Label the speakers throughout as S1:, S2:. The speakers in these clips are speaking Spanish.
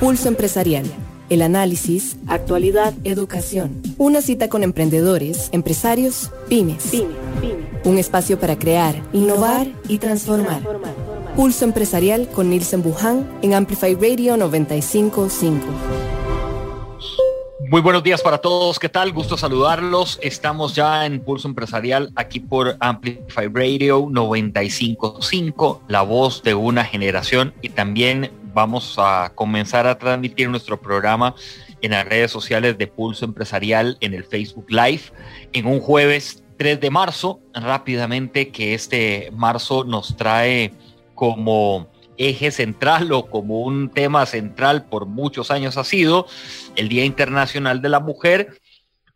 S1: Pulso Empresarial. El análisis, actualidad, educación. Una cita con emprendedores, empresarios, pymes. Un espacio para crear, innovar y transformar. Pulso Empresarial con Nielsen Buján en Amplify Radio 955.
S2: Muy buenos días para todos, ¿qué tal? Gusto saludarlos. Estamos ya en Pulso Empresarial aquí por Amplify Radio 955, la voz de una generación y también vamos a comenzar a transmitir nuestro programa en las redes sociales de Pulso Empresarial en el Facebook Live en un jueves 3 de marzo, rápidamente que este marzo nos trae como eje central o como un tema central por muchos años ha sido el Día Internacional de la Mujer,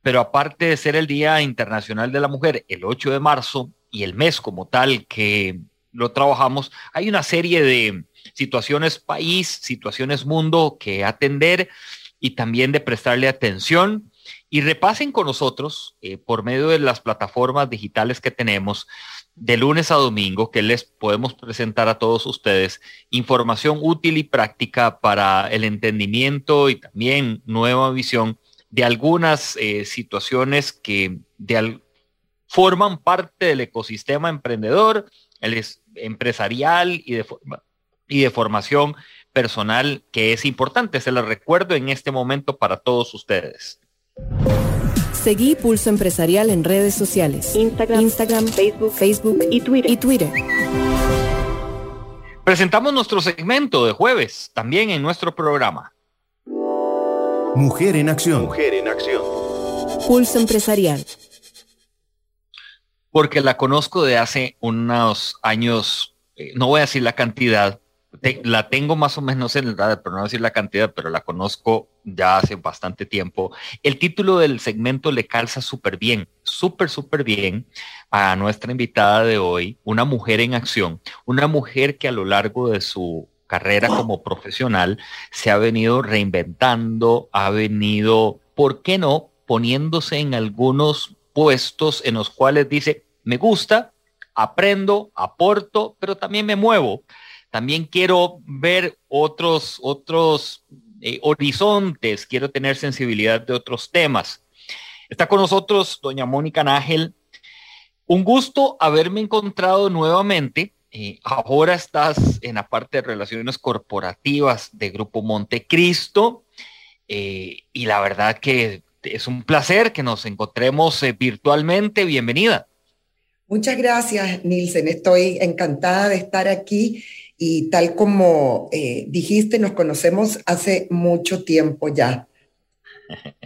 S2: pero aparte de ser el Día Internacional de la Mujer, el 8 de marzo y el mes como tal que lo trabajamos, hay una serie de situaciones país, situaciones mundo que atender y también de prestarle atención. Y repasen con nosotros eh, por medio de las plataformas digitales que tenemos de lunes a domingo que les podemos presentar a todos ustedes información útil y práctica para el entendimiento y también nueva visión de algunas eh, situaciones que forman parte del ecosistema emprendedor, empresarial y de, y de formación personal que es importante. Se lo recuerdo en este momento para todos ustedes.
S1: Seguí Pulso Empresarial en redes sociales. Instagram, Facebook, Facebook y Twitter. y Twitter.
S2: Presentamos nuestro segmento de jueves, también en nuestro programa.
S3: Mujer en acción. Mujer en acción.
S1: Pulso Empresarial.
S2: Porque la conozco de hace unos años, eh, no voy a decir la cantidad, la tengo más o menos en radar, pero no decir la cantidad, pero la conozco ya hace bastante tiempo. El título del segmento le calza súper bien, súper, súper bien a nuestra invitada de hoy, una mujer en acción, una mujer que a lo largo de su carrera como profesional se ha venido reinventando, ha venido, ¿por qué no?, poniéndose en algunos puestos en los cuales dice, me gusta, aprendo, aporto, pero también me muevo. También quiero ver otros, otros eh, horizontes, quiero tener sensibilidad de otros temas. Está con nosotros doña Mónica Nájel. Un gusto haberme encontrado nuevamente. Eh, ahora estás en la parte de relaciones corporativas de Grupo Montecristo eh, y la verdad que es un placer que nos encontremos virtualmente. Bienvenida.
S4: Muchas gracias, Nilsen. Estoy encantada de estar aquí y tal como eh, dijiste, nos conocemos hace mucho tiempo ya.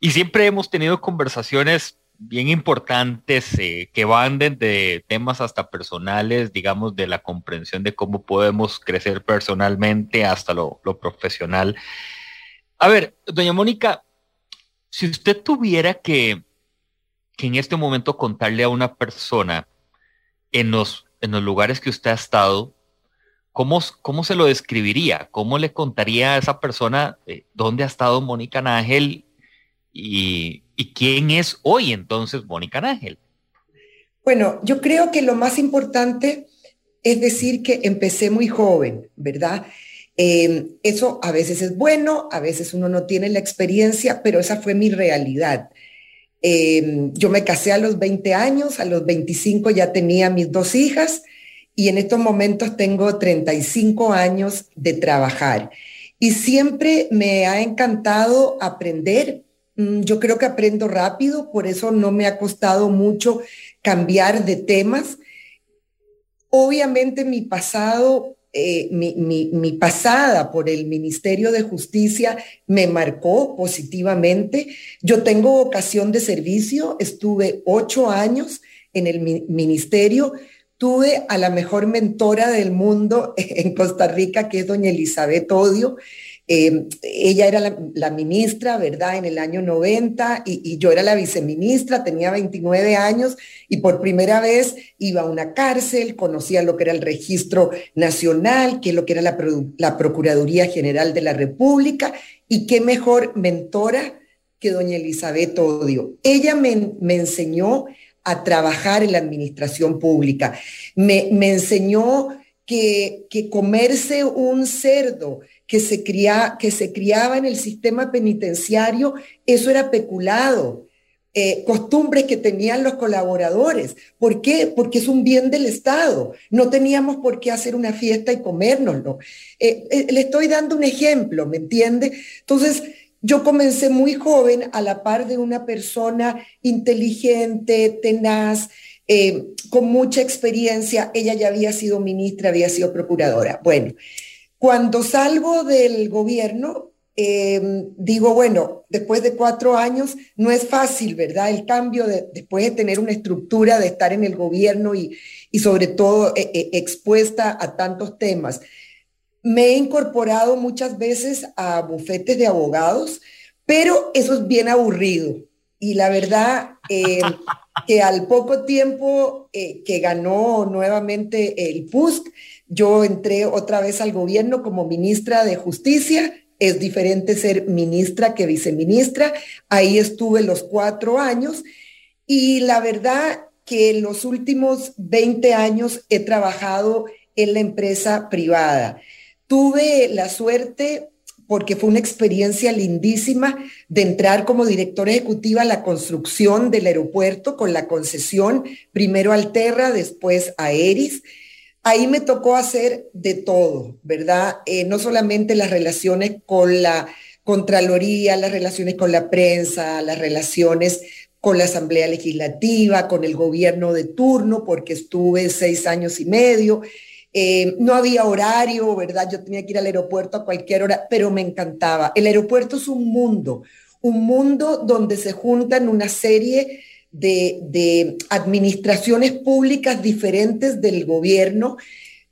S2: y siempre hemos tenido conversaciones bien importantes eh, que van desde temas hasta personales, digamos, de la comprensión de cómo podemos crecer personalmente hasta lo, lo profesional. A ver, doña Mónica, si usted tuviera que, que en este momento contarle a una persona en los, en los lugares que usted ha estado, ¿Cómo, ¿Cómo se lo describiría? ¿Cómo le contaría a esa persona eh, dónde ha estado Mónica Nájel y, quién es hoy entonces Mónica Nájel?
S4: Bueno, yo creo que lo más importante es decir que empecé muy joven, ¿verdad? Em, eso a veces es bueno, a veces uno no tiene la experiencia, pero esa fue mi realidad. Em, yo me casé a los 20 años, a los 25 ya tenía mis dos hijas y en estos momentos tengo 35 años de trabajar. Y siempre me ha encantado aprender. Mm, yo creo que aprendo rápido, por eso no me ha costado mucho cambiar de temas. Obviamente mi pasado, eh, mi, mi, pasada por el Ministerio de Justicia me marcó positivamente. Yo tengo vocación de servicio, estuve ocho años en el ministerio, tuve a la mejor mentora del mundo en Costa Rica, que es doña Elizabeth Odio. Eh, ella era la, ministra, ¿verdad? En el año 90 y, yo era la viceministra, tenía 29 años y por primera vez iba a una cárcel, conocía lo que era el registro nacional, qué es lo que era la, la Procuraduría General de la República y qué mejor mentora que doña Elizabeth Odio. Ella me enseñó a trabajar en la administración pública. Me, enseñó que, que comerse un cerdo que se, que se criaba en el sistema penitenciario, eso era peculado. Eh, costumbres que tenían los colaboradores. ¿Por qué? Porque es un bien del Estado. No teníamos por qué hacer una fiesta y comérnoslo. Eh, eh, le estoy dando un ejemplo, ¿me entiende? Entonces, yo comencé muy joven a la par de una persona inteligente, tenaz, con mucha experiencia. Ella ya había sido ministra, había sido procuradora. Bueno, cuando salgo del gobierno, Em, digo, bueno, después de cuatro años no es fácil, ¿verdad? El cambio de, después de tener una estructura, de estar en el gobierno y, y sobre todo eh, eh, expuesta a tantos temas. Me he incorporado muchas veces a bufetes de abogados, pero eso es bien aburrido. Y la verdad em, que al poco tiempo eh, que ganó nuevamente el PUSC, yo entré otra vez al gobierno como ministra de Justicia es diferente ser ministra que viceministra. Ahí estuve los cuatro años y la verdad que en los últimos 20 años he trabajado en la empresa privada. Tuve la suerte, porque fue una experiencia lindísima, de entrar como directora ejecutiva a la construcción del aeropuerto con la concesión, primero al Terra, después a Eris ahí me tocó hacer de todo, ¿verdad? Eh, no solamente las relaciones con la Contraloría, las relaciones con la prensa, las relaciones con la Asamblea Legislativa, con el gobierno de turno, porque estuve seis años y medio. Eh, no había horario, ¿verdad? Yo tenía que ir al aeropuerto a cualquier hora, pero me encantaba. El aeropuerto es un mundo, un mundo donde se juntan una serie de, administraciones públicas diferentes del gobierno,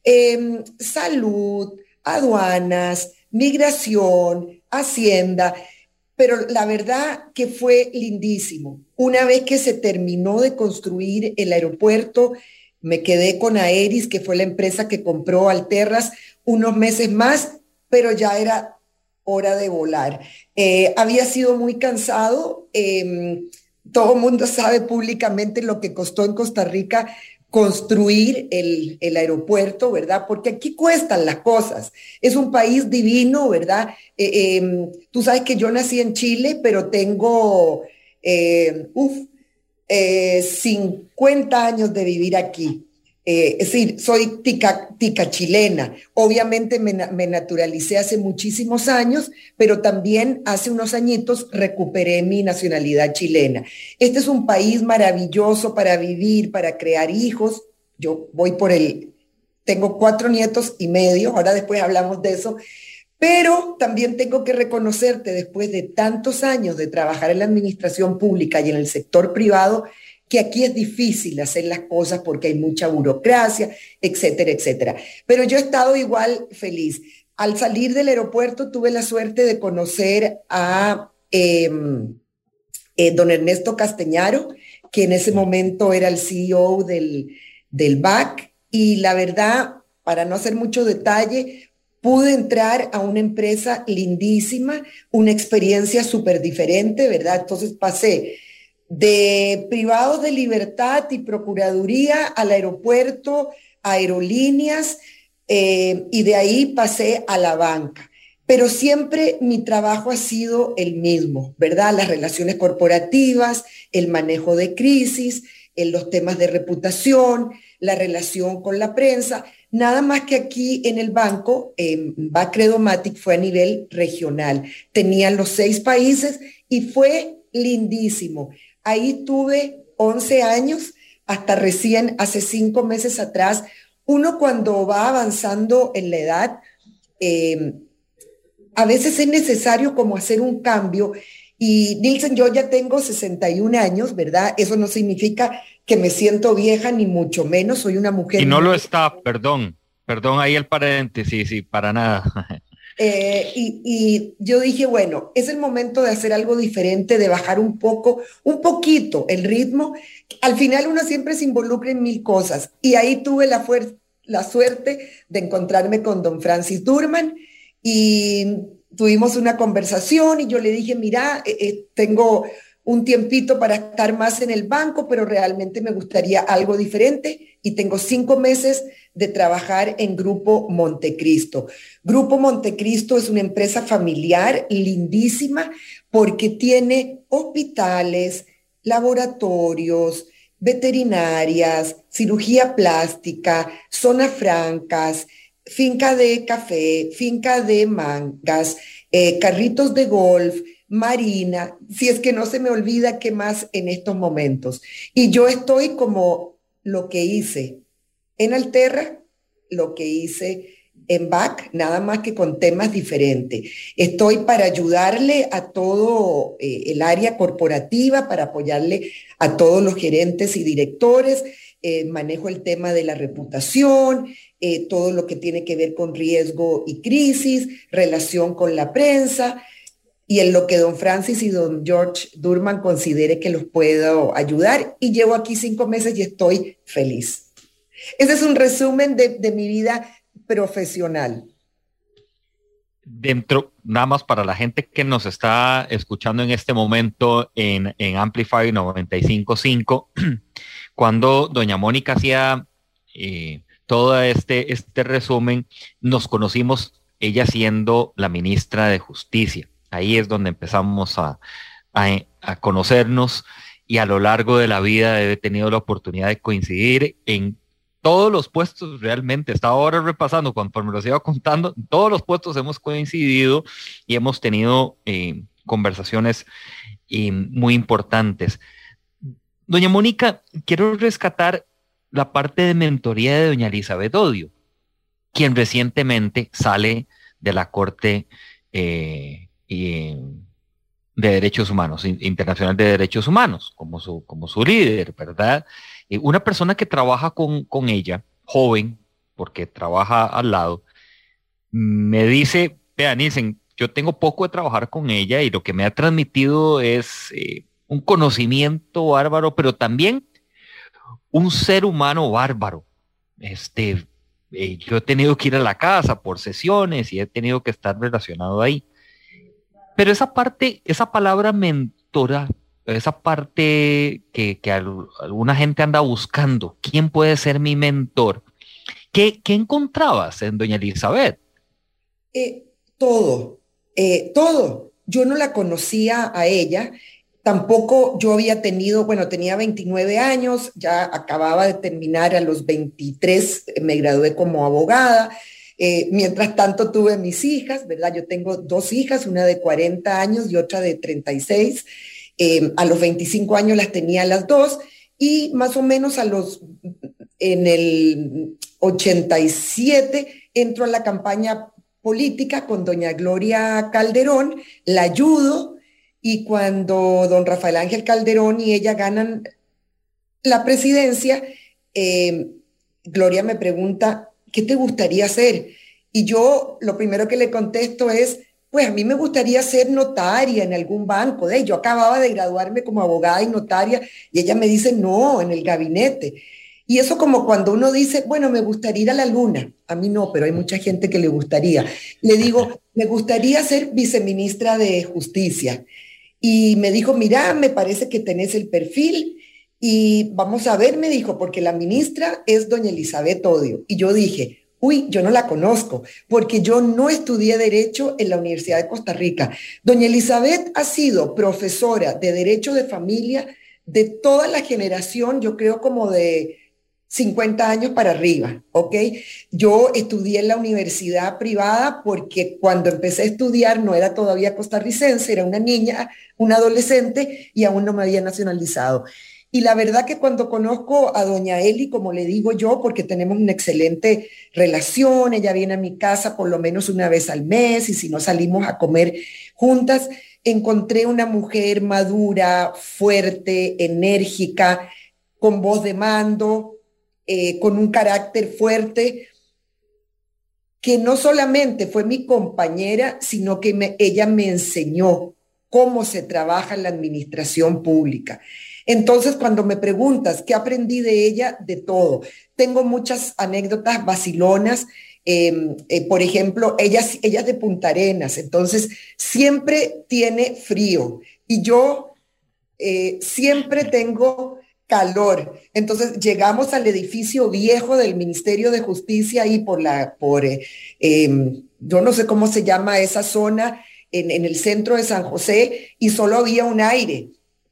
S4: em, salud, aduanas, migración, hacienda, pero la verdad que fue lindísimo. Una vez que se terminó de construir el aeropuerto, me quedé con Aeris, que fue la empresa que compró Alterras, unos meses más, pero ya era hora de volar. Eh, había sido muy cansado. Em, todo el mundo sabe públicamente lo que costó en Costa Rica construir el, aeropuerto, ¿verdad? Porque aquí cuestan las cosas. Es un país divino, ¿verdad? Eh, em, tú sabes que yo nací en Chile, pero tengo, eh, 50 eh, años de vivir aquí. Eh, es decir, soy tica, tica chilena. Obviamente me, naturalicé hace muchísimos años, pero también hace unos añitos recuperé mi nacionalidad chilena. Este es un país maravilloso para vivir, para crear hijos. Yo voy por el, tengo cuatro nietos y medio, ahora después hablamos de eso, pero también tengo que reconocerte, después de tantos años de trabajar en la administración pública y en el sector privado, que aquí es difícil hacer las cosas porque hay mucha burocracia, etcétera, etcétera. Pero yo he estado igual feliz. Al salir del aeropuerto tuve la suerte de conocer a em, eh, don Ernesto Casteñaro, que en ese momento era el CEO del, del BAC, y la verdad, para no hacer mucho detalle, pude entrar a una empresa lindísima, una experiencia súper diferente, ¿verdad? Entonces pasé de privados de libertad y procuraduría al aeropuerto, aerolíneas, eh, y de ahí pasé a la banca. Pero siempre mi trabajo ha sido el mismo, ¿verdad? Las relaciones corporativas, el manejo de crisis, en los temas de reputación, la relación con la prensa. Nada más que aquí en el banco, eh, Bacredomatic fue a nivel regional. Tenían los seis países y fue lindísimo. Ahí tuve 11 años, hasta recién hace cinco meses atrás. Uno cuando va avanzando en la edad, em, a veces es necesario como hacer un cambio. Y Nielsen, yo ya tengo 61 años, ¿verdad? Eso no significa que me siento vieja, ni mucho menos, soy una mujer.
S2: Y no lo está, perdón, perdón ahí el paréntesis, sí, para nada.
S4: Eh, y, yo dije, bueno, es el momento de hacer algo diferente, de bajar un poco, un poquito el ritmo. Al final uno siempre se involucra en mil cosas. Y ahí tuve la, la suerte de encontrarme con don Francis Durman y tuvimos una conversación y yo le dije, mira, eh, eh, tengo un tiempito para estar más en el banco, pero realmente me gustaría algo diferente y tengo cinco meses de trabajar en Grupo Montecristo. Grupo Montecristo es una empresa familiar lindísima porque tiene hospitales, laboratorios, veterinarias, cirugía plástica, zonas francas, finca de café, finca de mangas, eh, carritos de golf, marina, si es que no se me olvida qué más en estos momentos. Y yo estoy como lo que hice en Alterra, lo que hice en BAC, nada más que con temas diferentes. Estoy para ayudarle a todo eh, el área corporativa, para apoyarle a todos los gerentes y directores. Eh, manejo el tema de la reputación, eh, todo lo que tiene que ver con riesgo y crisis, relación con la prensa y en lo que don Francis y don George Durman considere que los puedo ayudar. Y llevo aquí cinco meses y estoy feliz. Ese es un resumen de, mi vida profesional.
S2: Dentro, nada más para la gente que nos está escuchando en este momento en, en Amplify 955, cuando doña Mónica hacía eh, todo este, este resumen, nos conocimos ella siendo la ministra de Justicia. Ahí es donde empezamos a, a, conocernos y a lo largo de la vida he tenido la oportunidad de coincidir en todos los puestos realmente, estaba ahora repasando conforme los iba contando, todos los puestos hemos coincidido y hemos tenido eh, conversaciones eh, muy importantes. Doña Mónica, quiero rescatar la parte de mentoría de doña Elizabeth Odio, quien recientemente sale de la Corte eh, de Derechos Humanos, Internacional de Derechos Humanos, como su, como su líder, ¿verdad? Una persona que trabaja con, con, ella, joven, porque trabaja al lado, me dice, vean, dicen, yo tengo poco de trabajar con ella y lo que me ha transmitido es eh, un conocimiento bárbaro, pero también un ser humano bárbaro. Este, eh, yo he tenido que ir a la casa por sesiones y he tenido que estar relacionado ahí. Pero esa parte, esa palabra mentora, esa parte que, alguna gente anda buscando, ¿quién puede ser mi mentor? ¿Qué, encontrabas en doña Elizabeth?
S4: Eh, todo, eh, todo. Yo no la conocía a ella, tampoco yo había tenido, bueno, tenía 29 años, ya acababa de terminar a los 23, me gradué como abogada. Eh, mientras tanto tuve mis hijas, ¿verdad? Yo tengo dos hijas, una de 40 años y otra de 36. Em, a los 25 años las tenía las dos y más o menos a los, en el 87 entro a la campaña política con doña Gloria Calderón, la ayudo y cuando don Rafael Ángel Calderón y ella ganan la presidencia, em, Gloria me pregunta, ¿qué te gustaría hacer? Y yo lo primero que le contesto es, pues a mí me gustaría ser notaria en algún banco. De yo acababa de graduarme como abogada y notaria y ella me dice, no, en el gabinete. Y eso como cuando uno dice, bueno, me gustaría ir a la luna. A mí no, pero hay mucha gente que le gustaría. Le digo, me gustaría ser viceministra de Justicia. Y me dijo, mira, me parece que tenés el perfil y vamos a ver, me dijo, porque la ministra es doña Elizabeth Odio. Y yo dije, Uy, yo no la conozco, porque yo no estudié Derecho en la Universidad de Costa Rica. Doña Elizabeth ha sido profesora de Derecho de Familia de toda la generación, yo creo como de 50 años para arriba, ¿ok? Yo estudié en la universidad privada porque cuando empecé a estudiar no era todavía costarricense, era una niña, una adolescente y aún no me había nacionalizado. Y la verdad que cuando conozco a doña Eli, como le digo yo, porque tenemos una excelente relación, ella viene a mi casa por lo menos una vez al mes y si no salimos a comer juntas, encontré una mujer madura, fuerte, enérgica, con voz de mando, eh, con un carácter fuerte, que no solamente fue mi compañera, sino que ella me enseñó cómo se trabaja en la administración pública. Entonces, cuando me preguntas qué aprendí de ella, de todo. Tengo muchas anécdotas vacilonas. Em, eh, por ejemplo, ella, ella es de Punta Arenas, entonces siempre tiene frío. Y yo eh, siempre tengo calor. Entonces llegamos al edificio viejo del Ministerio de Justicia ahí por la, por, eh, em, yo no sé cómo se llama esa zona, en, en, el centro de San José, y solo había un aire,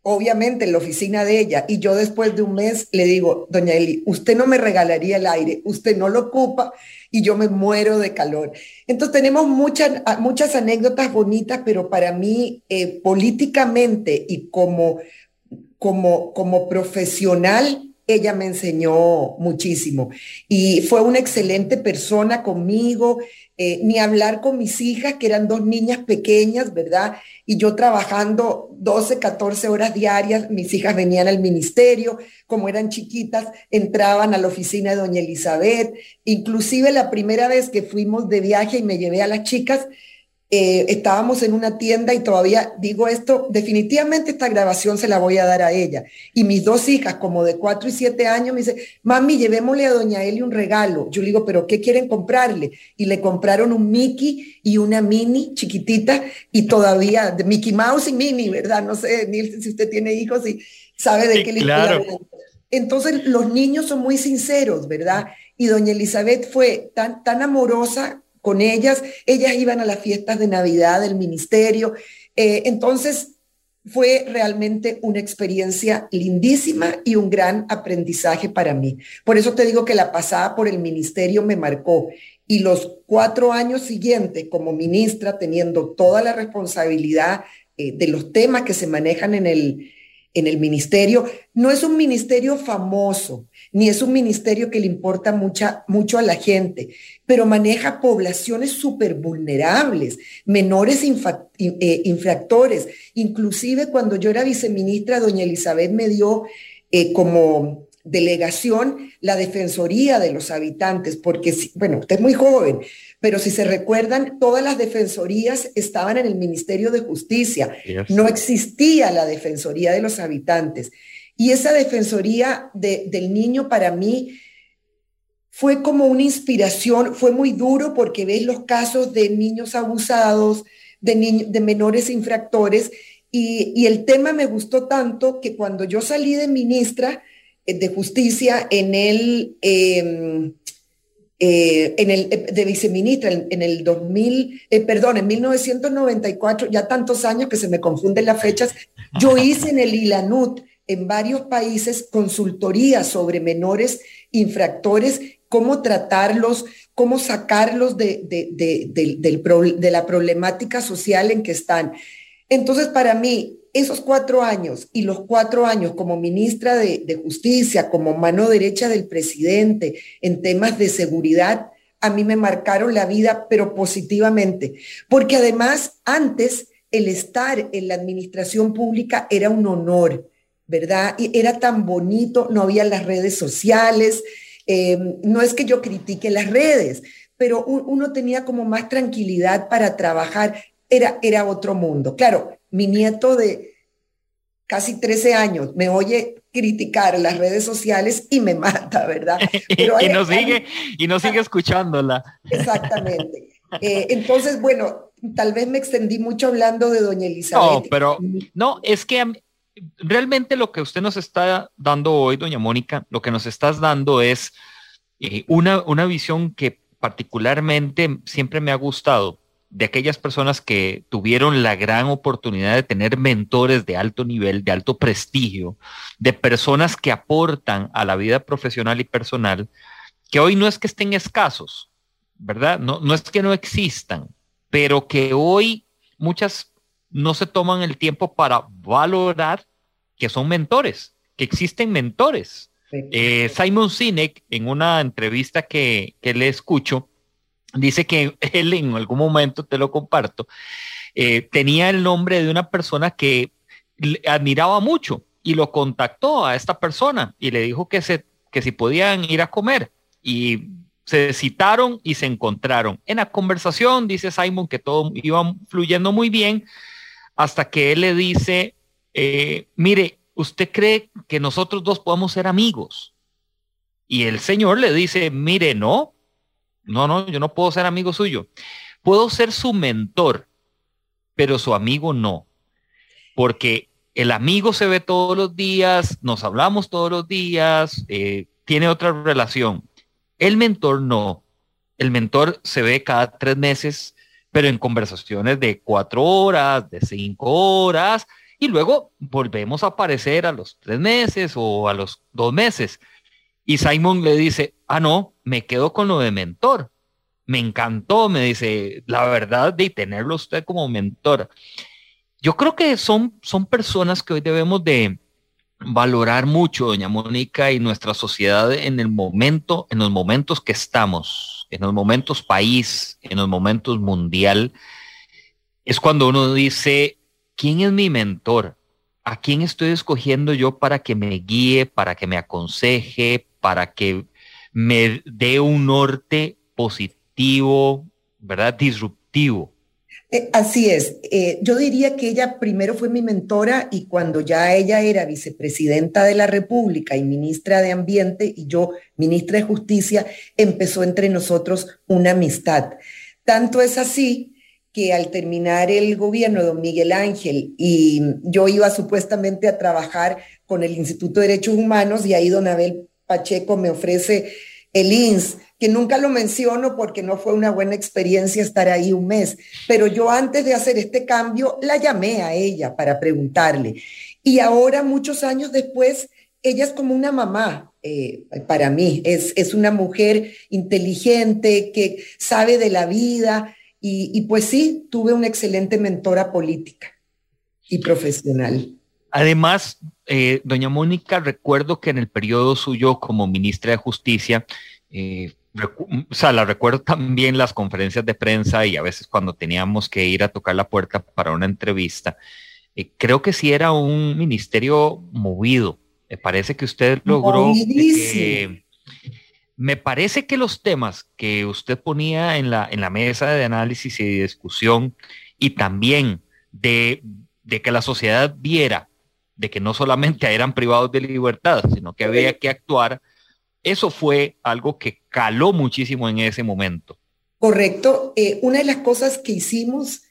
S4: obviamente en la oficina de ella. Y yo después de un mes le digo, doña Eli, usted no me regalaría el aire, usted no lo ocupa y yo me muero de calor. Entonces tenemos muchas, muchas anécdotas bonitas, pero para mí eh, políticamente y como como, como profesional, ella me enseñó muchísimo y fue una excelente persona conmigo, eh, ni hablar con mis hijas, que eran dos niñas pequeñas, ¿verdad? Y yo trabajando 12, 14 horas diarias, mis hijas venían al ministerio, como eran chiquitas, entraban a la oficina de doña Elizabeth, inclusive la primera vez que fuimos de viaje y me llevé a las chicas, eh, estábamos en una tienda y todavía digo esto, definitivamente esta grabación se la voy a dar a ella. Y mis dos hijas, como de cuatro y siete años, me dicen, mami, llevémosle a doña Eli un regalo. Yo le digo, pero ¿qué quieren comprarle? Y le compraron un Mickey y una Mini chiquitita y todavía, de Mickey Mouse y Mini, ¿verdad? No sé, Nilsen, si usted tiene hijos y sabe de qué le claro. Entonces, los niños son muy sinceros, ¿verdad? Y doña Elizabeth fue tan, tan amorosa con ellas. Ellas iban a las fiestas de Navidad del ministerio. Eh, entonces, fue realmente una experiencia lindísima y un gran aprendizaje para mí. Por eso te digo que la pasada por el ministerio me marcó. Y los cuatro años siguientes como ministra, teniendo toda la responsabilidad eh, de los temas que se manejan en el, en el ministerio. No es un ministerio famoso, ni es un ministerio que le importa mucha, mucho a la gente, pero maneja poblaciones súper vulnerables, menores eh, infractores. Inclusive cuando yo era viceministra, doña Elizabeth me dio eh, como delegación la Defensoría de los Habitantes, porque, bueno, usted es muy joven, pero si se recuerdan, todas las defensorías estaban en el Ministerio de Justicia. No existía la Defensoría de los Habitantes. Y esa Defensoría del Niño para mí fue como una inspiración, fue muy duro porque ves los casos de niños abusados, de, de menores infractores, y, el tema me gustó tanto que cuando yo salí de ministra eh, de Justicia en el... Em, eh, en el, eh, de viceministra en, el 2000, eh, perdón, en 1994, ya tantos años que se me confunden las fechas, yo hice en el ILANUT en varios países consultoría sobre menores infractores, cómo tratarlos, cómo sacarlos de, de, de la problemática social en que están. Entonces, para mí, esos cuatro años y los cuatro años como ministra de, Justicia, como mano derecha del presidente en temas de seguridad, a mí me marcaron la vida, pero positivamente, porque además antes el estar en la administración pública era un honor, ¿verdad? Y era tan bonito, no había las redes sociales, em, no es que yo critique las redes, pero uno tenía como más tranquilidad para trabajar, era, era otro mundo. Claro, mi nieto de casi 13 años me oye criticar las redes sociales y me mata, ¿verdad?
S2: y, no sigue, y sigue escuchándola.
S4: Exactamente. Eh, entonces, bueno, tal vez me extendí mucho hablando de doña Elizabeth.
S2: No, pero no, es que realmente lo que usted nos está dando hoy, doña Mónica, lo que nos estás dando es eh, una, una visión que particularmente siempre me ha gustado de aquellas personas que tuvieron la gran oportunidad de tener mentores de alto nivel, de alto prestigio, de personas que aportan a la vida profesional y personal, que hoy no es que estén escasos, ¿verdad? No, no es que no existan, pero que hoy muchas no se toman el tiempo para valorar que son mentores, que existen mentores. Eh, Simon Sinek, en una entrevista que, que le escucho, dice que él en algún momento, te lo comparto, eh, tenía el nombre de una persona que admiraba mucho y lo contactó a esta persona y le dijo que, se, que si podían ir a comer y se citaron y se encontraron. En la conversación dice Simon que todo iba fluyendo muy bien hasta que él le dice, eh, mire, ¿usted cree que nosotros dos podemos ser amigos? Y el señor le dice, mire, no, no, no, yo no puedo ser amigo suyo. Puedo ser su mentor, pero su amigo no. Porque el amigo se ve todos los días, nos hablamos todos los días, eh, tiene otra relación. El mentor no. El mentor se ve cada tres meses, pero en conversaciones de cuatro horas, de cinco horas, y luego volvemos a aparecer a los tres meses o a los dos meses. Y Simon le dice, ah, no, me quedo con lo de mentor. Me encantó, me dice, la verdad de tenerlo usted como mentor. Yo creo que son, son personas que hoy debemos de valorar mucho, doña Mónica, y nuestra sociedad en el momento, en los momentos que estamos, en los momentos país, en los momentos mundial, es cuando uno dice, ¿quién es mi mentor? ¿A quién estoy escogiendo yo para que me guíe, para que me aconseje, para que me dé un norte positivo, ¿verdad? Disruptivo.
S4: Eh, así es. Eh, yo diría que ella primero fue mi mentora y cuando ya ella era vicepresidenta de la República y ministra de Ambiente y yo ministra de Justicia, empezó entre nosotros una amistad. Tanto es así que al terminar el gobierno de don Miguel Ángel y yo iba supuestamente a trabajar con el Instituto de Derechos Humanos y ahí don Abel Pacheco me ofrece el INS, que nunca lo menciono porque no fue una buena experiencia estar ahí un mes, pero yo antes de hacer este cambio la llamé a ella para preguntarle. Y ahora, muchos años después, ella es como una mamá eh, para mí, es, es una mujer inteligente que sabe de la vida y, y pues sí, tuve una excelente mentora política y profesional.
S2: Además, eh, doña Mónica, recuerdo que en el periodo suyo como ministra de Justicia, eh, o sea, la recuerdo también las conferencias de prensa y a veces cuando teníamos que ir a tocar la puerta para una entrevista. Eh, creo que sí era un ministerio movido. Me parece que usted logró me parece que los temas que usted ponía en la, en la mesa de análisis y discusión y también de, de que la sociedad viera de que no solamente eran privados de libertad, sino que había que actuar, eso fue algo que caló muchísimo en ese momento.
S4: Correcto. Eh, una de las cosas que hicimos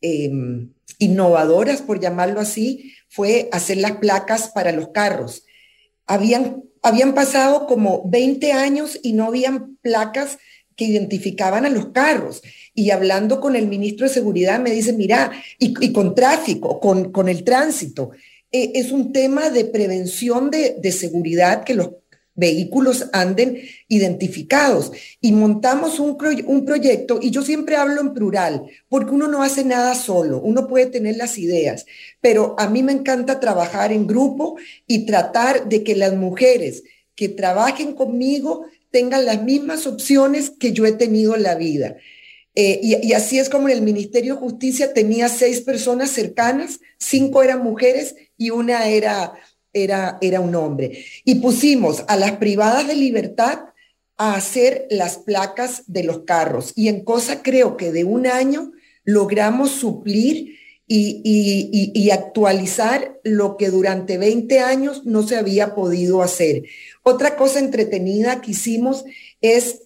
S4: em, innovadoras, por llamarlo así, fue hacer las placas para los carros. Habían, habían pasado como 20 años y no habían placas que identificaban a los carros. Y hablando con el ministro de Seguridad me dice, mira, y, con tráfico, con, con el tránsito, eh, es un tema de prevención de, seguridad que los vehículos anden identificados. Y montamos un, un, proyecto, y yo siempre hablo en plural, porque uno no hace nada solo, uno puede tener las ideas, pero a mí me encanta trabajar en grupo y tratar de que las mujeres que trabajen conmigo tengan las mismas opciones que yo he tenido en la vida. Eh, y, así es como en el Ministerio de Justicia tenía seis personas cercanas, cinco eran mujeres y una era, era, era un hombre. Y pusimos a las privadas de libertad a hacer las placas de los carros. Y en cosa creo que de un año logramos suplir y, y, actualizar lo que durante 20 años no se había podido hacer. Otra cosa entretenida que hicimos es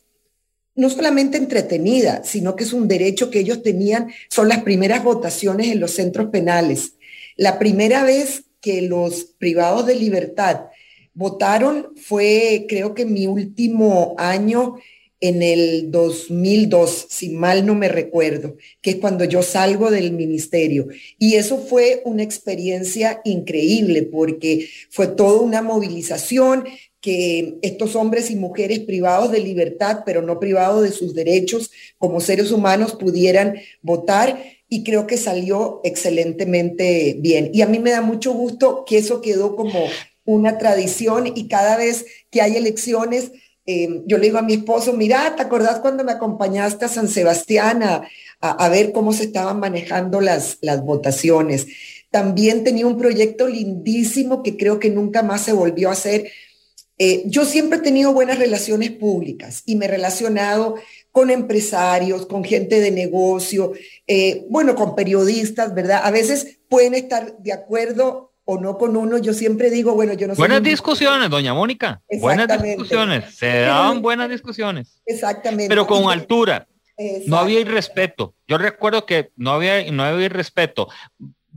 S4: no solamente entretenida, sino que es un derecho que ellos tenían, son las primeras votaciones en los centros penales. La primera vez que los privados de libertad votaron fue, creo que mi último año en el 2002, si mal no me recuerdo, que es cuando yo salgo del ministerio. Y eso fue una experiencia increíble porque fue toda una movilización, que estos hombres y mujeres privados de libertad, pero no privados de sus derechos como seres humanos, pudieran votar y creo que salió excelentemente bien. Y a mí me da mucho gusto que eso quedó como una tradición y cada vez que hay elecciones, eh, yo le digo a mi esposo, mira, ¿te acordás cuando me acompañaste a San Sebastián a, a, ver cómo se estaban manejando las, las votaciones? También tenía un proyecto lindísimo que creo que nunca más se volvió a hacer, eh, yo siempre he tenido buenas relaciones públicas y me he relacionado con empresarios, con gente de negocio, eh, bueno, con periodistas, ¿verdad? A veces pueden estar de acuerdo o no con uno. Yo siempre digo, bueno, yo no
S2: sé. Buenas discusiones, doña Mónica. Buenas discusiones. Se daban buenas discusiones.
S4: Exactamente.
S2: Pero con altura. No había irrespeto. Yo recuerdo que no había, no había irrespeto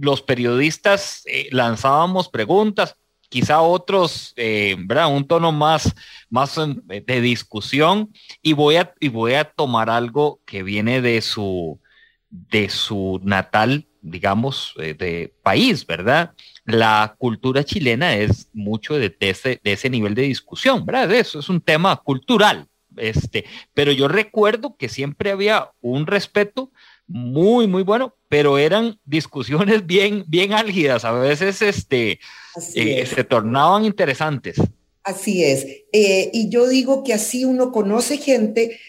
S2: los periodistas eh, lanzábamos preguntas, quizá otros, eh, ¿verdad? Un tono más, más de discusión y voy a, y voy a tomar algo que viene de su, de su natal, digamos, eh, de país, ¿verdad? La cultura chilena es mucho de, ese, de ese nivel de discusión, ¿verdad? Eso es un tema cultural, este, pero yo recuerdo que siempre había un respeto muy, muy bueno, pero eran discusiones bien, bien álgidas, a veces este, eh, se tornaban interesantes.
S4: Así es. Eh, y yo digo que así uno conoce gente.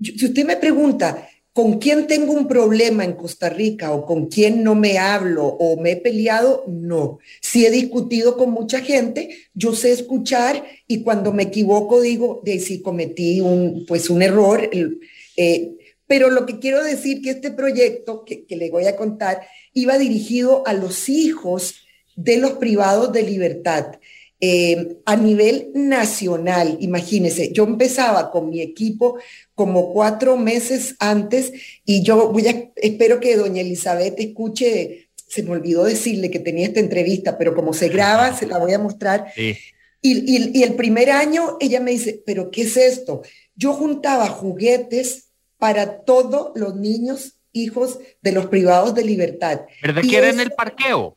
S4: Si usted me pregunta, ¿con quién tengo un problema en Costa Rica o con quién no me hablo o me he peleado? No. Si he discutido con mucha gente, yo sé escuchar y cuando me equivoco digo, de si cometí un, pues un error. Eh, pero lo que quiero decir que este proyecto que, le voy a contar iba dirigido a los hijos de los privados de libertad. Eh, a nivel nacional, imagínense, yo empezaba con mi equipo como cuatro meses antes y yo voy a, espero que doña Elizabeth escuche, se me olvidó decirle que tenía esta entrevista, pero como se graba, se la voy a mostrar. y el primer año ella me dice, pero ¿qué es esto? Yo juntaba juguetes para todos los niños hijos de los privados de libertad.
S2: ¿Verdad que era en el parqueo?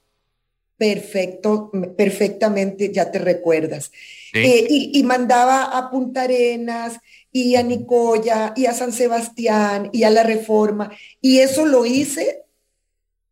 S4: Perfecto, perfectamente, ya te recuerdas. Eh, y, mandaba a Punta Arenas y a Nicoya y a San Sebastián y a la Reforma. Y eso lo hice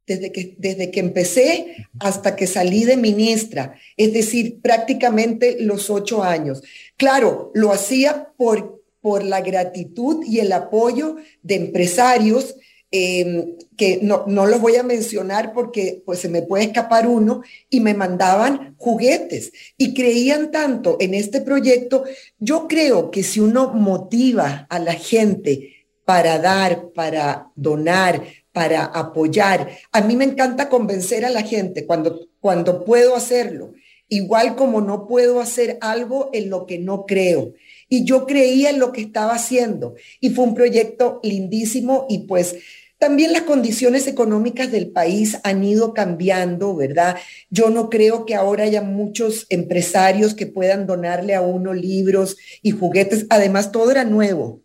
S4: desde que, desde que empecé hasta que salí de ministra, es decir, prácticamente los ocho años. Claro, lo hacía por por la gratitud y el apoyo de empresarios em, que no, no, los voy a mencionar porque pues se me puede escapar uno, y me mandaban juguetes y creían tanto en este proyecto. Yo creo que si uno motiva a la gente para dar, para donar, para apoyar, a mí me encanta convencer a la gente cuando, cuando puedo hacerlo, igual como no puedo hacer algo en lo que no creo. Y yo creía en lo que estaba haciendo. Y fue un proyecto lindísimo y pues también las condiciones económicas del país han ido cambiando, ¿verdad? Yo no creo que ahora haya muchos empresarios que puedan donarle a uno libros y juguetes. Además, todo era nuevo.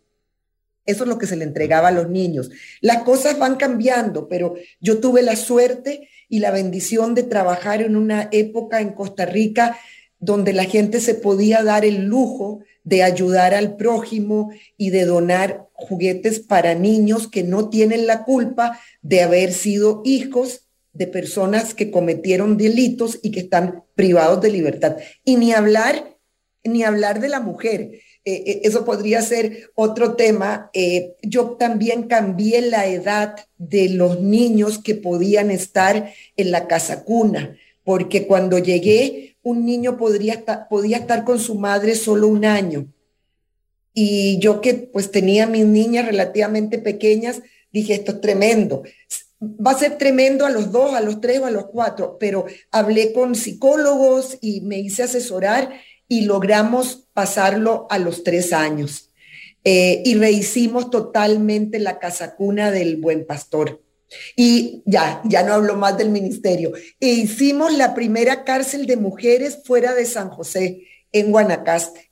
S4: Eso es lo que se le entregaba a los niños. Las cosas van cambiando, pero yo tuve la suerte y la bendición de trabajar en una época en Costa Rica donde la gente se podía dar el lujo de ayudar al prójimo y de donar juguetes para niños que no tienen la culpa de haber sido hijos de personas que cometieron delitos y que están privados de libertad. Y ni hablar, ni hablar de la mujer. Eh, eh, eso podría ser otro tema. Eh, yo también cambié la edad de los niños que podían estar en la casa cuna, porque cuando llegué un niño podría estar, podía estar con su madre solo un año. Y yo que pues tenía mis niñas relativamente pequeñas, dije, esto es tremendo. Va a ser tremendo a los dos, a los tres o a los cuatro, pero hablé con psicólogos y me hice asesorar y logramos pasarlo a los tres años. Eh, y rehicimos totalmente la casa cuna del buen pastor. Y ya, ya no hablo más del ministerio. E hicimos la primera cárcel de mujeres fuera de San José, en Guanacaste.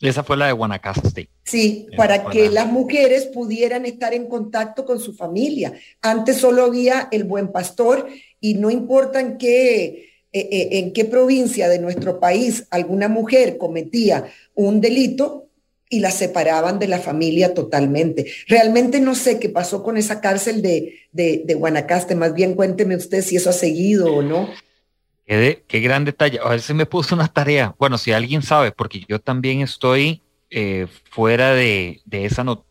S2: Esa fue la de Guanacaste.
S4: Sí, para que las mujeres pudieran estar en contacto con su familia. Antes solo había el buen pastor y no importa en qué, eh, eh, en qué provincia de nuestro país alguna mujer cometía un delito, y la separaban de la familia totalmente. Realmente no sé qué pasó con esa cárcel de, de, Guanacaste, más bien cuénteme usted si eso ha seguido o no.
S2: Qué, qué gran detalle. A ver si me puso una tarea. Bueno, si alguien sabe, porque yo también estoy eh, fuera de, de, esa, no,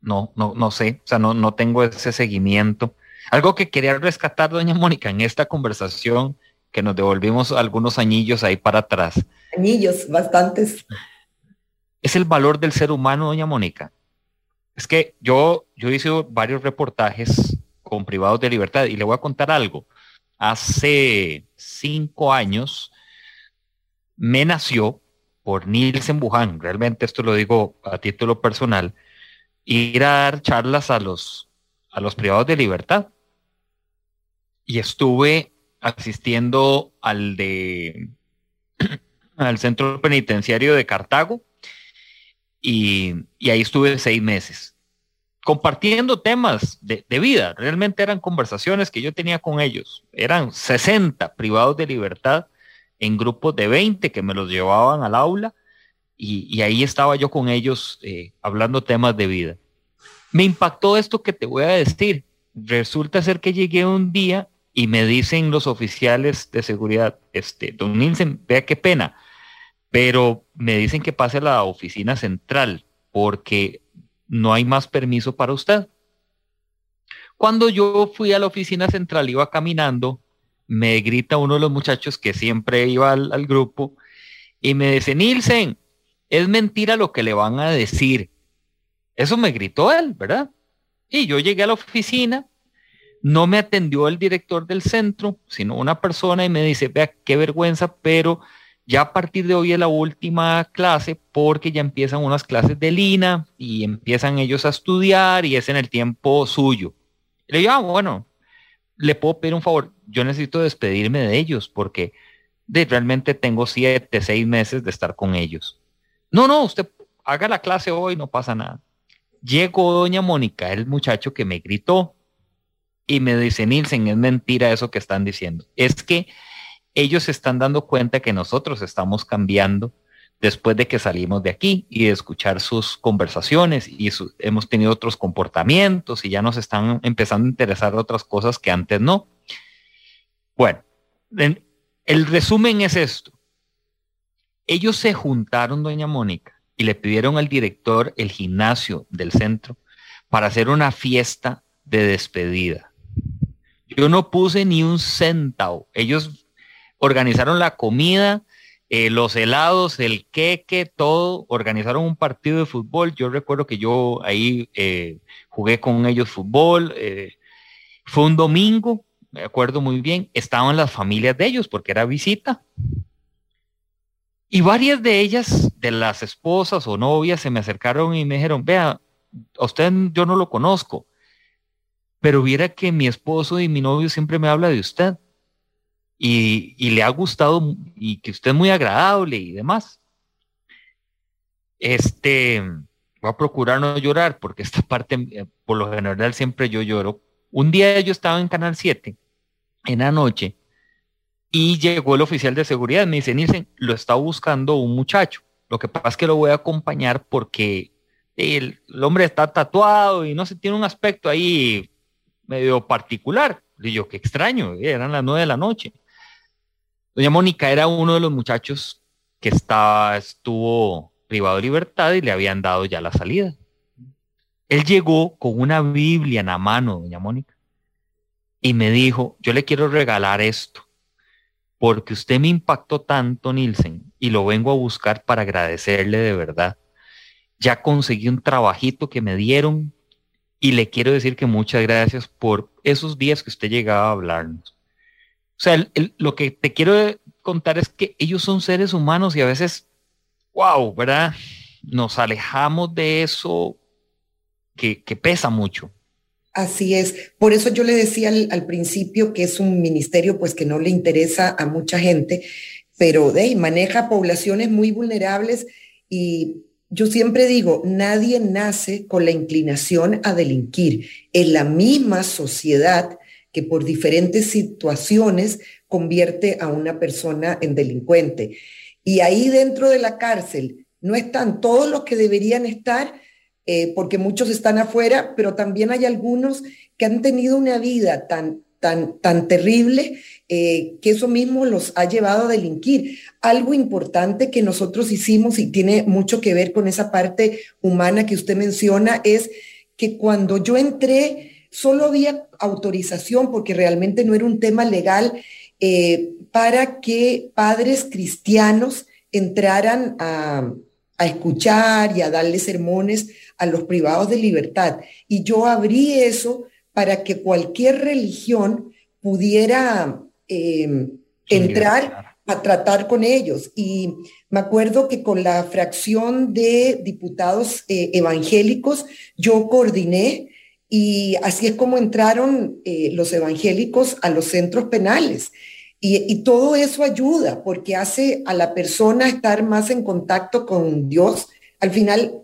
S2: no, no, no sé, o sea, no, no tengo ese seguimiento. Algo que quería rescatar, doña Mónica, en esta conversación que nos devolvimos algunos añillos ahí para atrás.
S4: Añillos, bastantes
S2: es el valor del ser humano, doña Mónica. Es que yo, yo hice varios reportajes con privados de libertad y le voy a contar algo. Hace cinco años me nació por Nielsen Buján, realmente esto lo digo a título personal, ir a dar charlas a los, a los privados de libertad. y estuve asistiendo al de al centro penitenciario de Cartago y, ahí estuve seis meses compartiendo temas de, vida. Realmente eran conversaciones que yo tenía con ellos. Eran 60 privados de libertad en grupos de 20 que me los llevaban al aula y, ahí estaba yo con ellos eh, hablando temas de vida. Me impactó esto que te voy a decir. Resulta ser que llegué un día y me dicen los oficiales de seguridad, este, don Nielsen, vea qué pena, pero me dicen que pase a la oficina central porque no hay más permiso para usted. Cuando yo fui a la oficina central, iba caminando, me grita uno de los muchachos que siempre iba al, grupo y me dice, Nielsen, es mentira lo que le van a decir. Eso me gritó él, ¿verdad? Y yo llegué a la oficina, no me atendió el director del centro, sino una persona y me dice, vea, qué vergüenza, pero ya a partir de hoy es la última clase porque ya empiezan unas clases de Lina y empiezan ellos a estudiar y es en el tiempo suyo. le digo, ah, bueno, le puedo pedir un favor, yo necesito despedirme de ellos porque de, realmente tengo siete, seis meses de estar con ellos. No, no, usted haga la clase hoy, no pasa nada. Llegó doña Mónica, el muchacho que me gritó y me dice, Nielsen, es mentira eso que están diciendo. Es que ellos se están dando cuenta que nosotros estamos cambiando después de que salimos de aquí y de escuchar sus conversaciones y hemos tenido otros comportamientos y ya nos están empezando a interesar otras cosas que antes no. Bueno, el resumen es esto. Ellos se juntaron, doña Mónica, y le pidieron al director el gimnasio del centro para hacer una fiesta de despedida. Yo no puse ni un centavo. Ellos organizaron la comida, eh, los helados, el queque, todo. Organizaron un partido de fútbol. Yo recuerdo que yo ahí eh, jugué con ellos fútbol. Eh, fue un domingo, me acuerdo muy bien. Estaban las familias de ellos porque era visita. Y varias de ellas, de las esposas o novias, se me acercaron y me dijeron, vea, usted yo no lo conozco, pero viera que mi esposo y mi novio siempre me habla de usted. Y, le ha gustado y que usted es muy agradable y demás. Este, voy a procurar no llorar porque esta parte, eh, por lo general, siempre yo lloro. Un día yo estaba en Canal 7, en la noche, y llegó el oficial de seguridad, me dice, Nielsen, lo está buscando un muchacho. Lo que pasa es que lo voy a acompañar porque el, hombre está tatuado y no se tiene un aspecto ahí medio particular. Y yo, qué extraño, eran las nueve de la noche. Doña Mónica era uno de los muchachos que estaba, estuvo privado de libertad y le habían dado ya la salida. Él llegó con una Biblia en la mano, doña Mónica, y me dijo, yo le quiero regalar esto porque usted me impactó tanto, Nielsen, y lo vengo a buscar para agradecerle de verdad. Ya conseguí un trabajito que me dieron y le quiero decir que muchas gracias por esos días que usted llegaba a hablarnos. O sea, lo que te quiero contar es que ellos son seres humanos y a veces, wow, ¿verdad? Nos alejamos de eso que, pesa mucho.
S4: Así es. Por eso yo le decía al, principio que es un ministerio pues que no le interesa a mucha gente, pero maneja poblaciones muy vulnerables y yo siempre digo, nadie nace con la inclinación a delinquir. Es la misma sociedad que por diferentes situaciones convierte a una persona en delincuente. Y ahí dentro de la cárcel no están todos los que deberían estar, eh, porque muchos están afuera, pero también hay algunos que han tenido una vida tan, tan, tan terrible eh, que eso mismo los ha llevado a delinquir. Algo importante que nosotros hicimos y tiene mucho que ver con esa parte humana que usted menciona es que cuando yo entré, solo había autorización, porque realmente no era un tema legal, eh, para que padres cristianos entraran a, a escuchar y a darle sermones a los privados de libertad. Y yo abrí eso para que cualquier religión pudiera em, entrar a tratar con ellos. Y me acuerdo que con la fracción de diputados eh, evangélicos yo coordiné Y así es como entraron eh, los evangélicos a los centros penales. Y, todo eso ayuda porque hace a la persona estar más en contacto con Dios. Al final,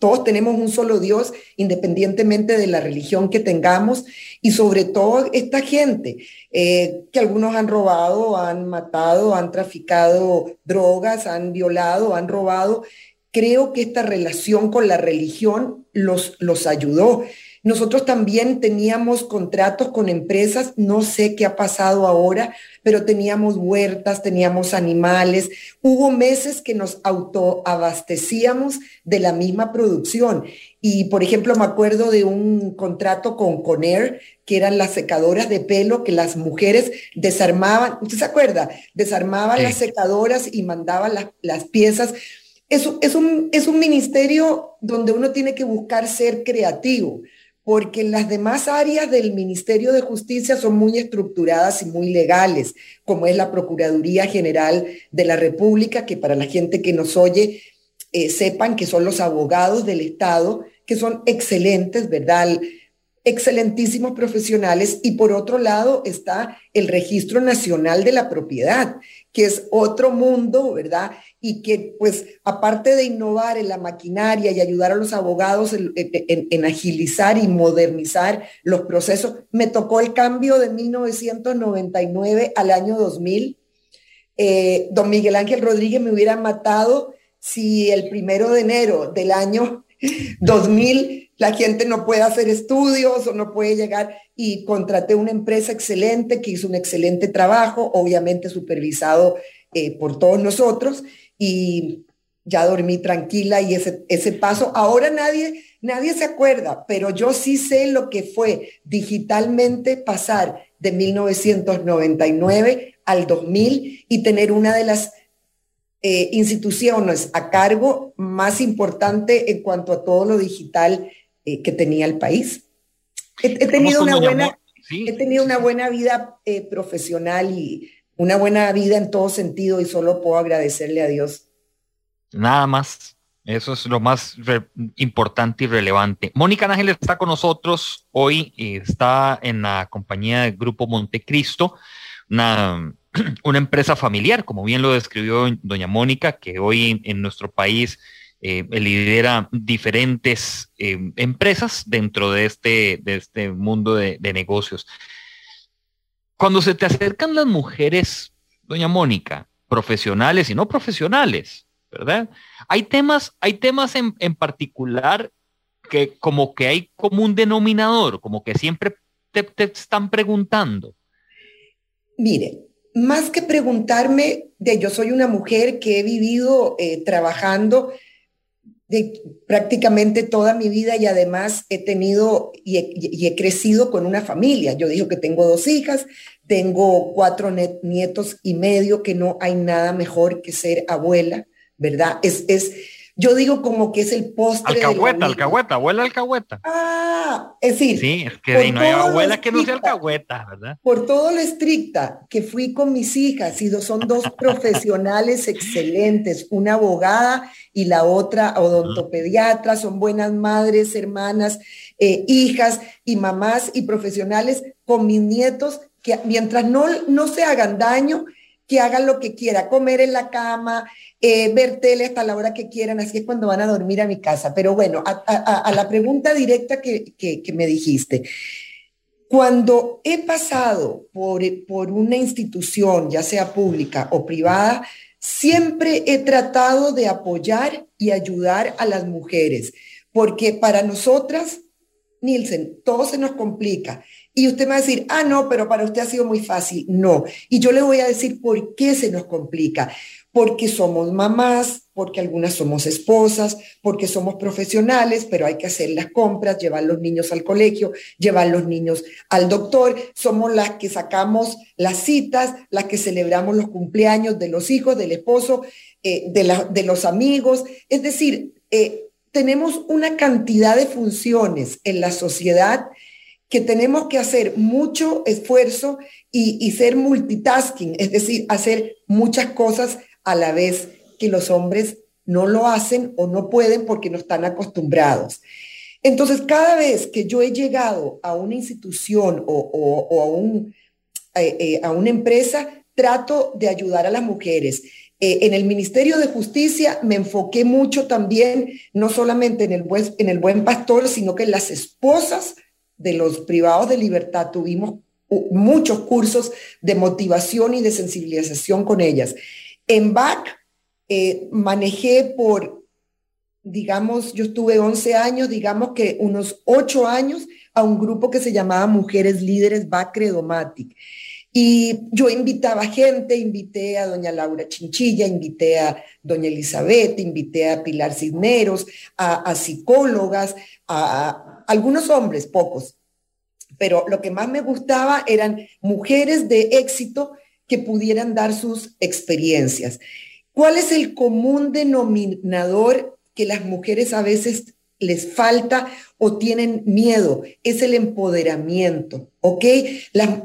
S4: todos tenemos un solo Dios, independientemente de la religión que tengamos. Y sobre todo esta gente, eh, que algunos han robado, han matado, han traficado drogas, han violado, han robado. Creo que esta relación con la religión los, los ayudó. Nosotros también teníamos contratos con empresas, no sé qué ha pasado ahora, pero teníamos huertas, teníamos animales. Hubo meses que nos autoabastecíamos de la misma producción. Y, por ejemplo, me acuerdo de un contrato con Conair, que eran las secadoras de pelo que las mujeres desarmaban. ¿Usted se acuerda? Desarmaban las secadoras y mandaban las, piezas. Eso es, un, es un ministerio donde uno tiene que buscar ser creativo porque las demás áreas del Ministerio de Justicia son muy estructuradas y muy legales, como es la Procuraduría General de la República, que para la gente que nos oye eh, sepan que son los abogados del Estado, que son excelentes, ¿verdad? Excelentísimos profesionales y por otro lado está el Registro Nacional de la Propiedad, que es otro mundo, ¿verdad? Y que pues aparte de innovar en la maquinaria y ayudar a los abogados en, agilizar y modernizar los procesos, me tocó el cambio de 1999 al año 2000. Eh, don Miguel Ángel Rodríguez me hubiera matado si el primero de enero del año 2000 la gente no puede hacer estudios o no puede llegar y contraté una empresa excelente que hizo un excelente trabajo, obviamente supervisado eh, por todos nosotros y ya dormí tranquila y ese, ese paso, ahora nadie, nadie se acuerda, pero yo sí sé lo que fue digitalmente pasar de 1999 al 2000 y tener una de las eh, instituciones a cargo más importante en cuanto a todo lo digital eh, que tenía el país. He, tenido, una buena, he tenido una buena vida eh, profesional y una buena vida en todo sentido y solo puedo agradecerle a Dios.
S2: Nada más. Eso es lo más importante y relevante. Mónica Ángel está con nosotros hoy, está en la compañía del Grupo Montecristo, una, una empresa familiar, como bien lo describió doña Mónica, que hoy en nuestro país eh, lidera diferentes eh, empresas dentro de este, de este mundo de, negocios. Cuando se te acercan las mujeres, doña Mónica, profesionales y no profesionales, ¿verdad? Hay temas, hay temas en, particular que como que hay como un denominador, como que siempre te, están preguntando.
S4: Mire, más que preguntarme de yo soy una mujer que he vivido eh, trabajando de prácticamente toda mi vida y además he tenido y he, crecido con una familia. Yo digo que tengo dos hijas, tengo cuatro nietos y medio, que no hay nada mejor que ser abuela, ¿verdad? Es, es, yo digo como que es el postre.
S2: Alcahueta, alcahueta, abuela alcahueta.
S4: Ah, es decir.
S2: Sí, es que no hay abuela que no sea alcahueta, ¿verdad?
S4: Por todo lo estricta que fui con mis hijas, y son dos profesionales excelentes, una abogada y la otra odontopediatra, son buenas madres, hermanas, eh, hijas y mamás y profesionales con mis nietos que mientras no, no se hagan daño, que hagan lo que quiera, comer en la cama, eh, ver tele hasta la hora que quieran, así es cuando van a dormir a mi casa. Pero bueno, a, la pregunta directa que, me dijiste, cuando he pasado por, por una institución, ya sea pública o privada, siempre he tratado de apoyar y ayudar a las mujeres, porque para nosotras, Nielsen, todo se nos complica. Y usted me va a decir, ah, no, pero para usted ha sido muy fácil. No. Y yo le voy a decir por qué se nos complica. Porque somos mamás, porque algunas somos esposas, porque somos profesionales, pero hay que hacer las compras, llevar los niños al colegio, llevar los niños al doctor. Somos las que sacamos las citas, las que celebramos los cumpleaños de los hijos, del esposo, eh, de, los amigos. Es decir, eh, tenemos una cantidad de funciones en la sociedad que tenemos que hacer mucho esfuerzo y, ser multitasking, es decir, hacer muchas cosas a la vez que los hombres no lo hacen o no pueden porque no están acostumbrados. Entonces, cada vez que yo he llegado a una institución o, a, un, eh, eh, a una empresa, trato de ayudar a las mujeres. Eh, en el Ministerio de Justicia me enfoqué mucho también, no solamente en el, buen, en el buen pastor, sino que en las esposas de los privados de libertad tuvimos muchos cursos de motivación y de sensibilización con ellas. En BAC manejé por digamos, yo estuve 11 años, digamos que unos 8 años a un grupo que se llamaba Mujeres Líderes Bacredomatic. Y yo invitaba gente, invité a doña Laura Chinchilla, invité a doña Elizabeth, invité a Pilar Cisneros, a, psicólogas, a, algunos hombres, pocos. Pero lo que más me gustaba eran mujeres de éxito que pudieran dar sus experiencias. ¿Cuál es el común denominador que las mujeres a veces les falta o tienen miedo, es el empoderamiento, ¿ok?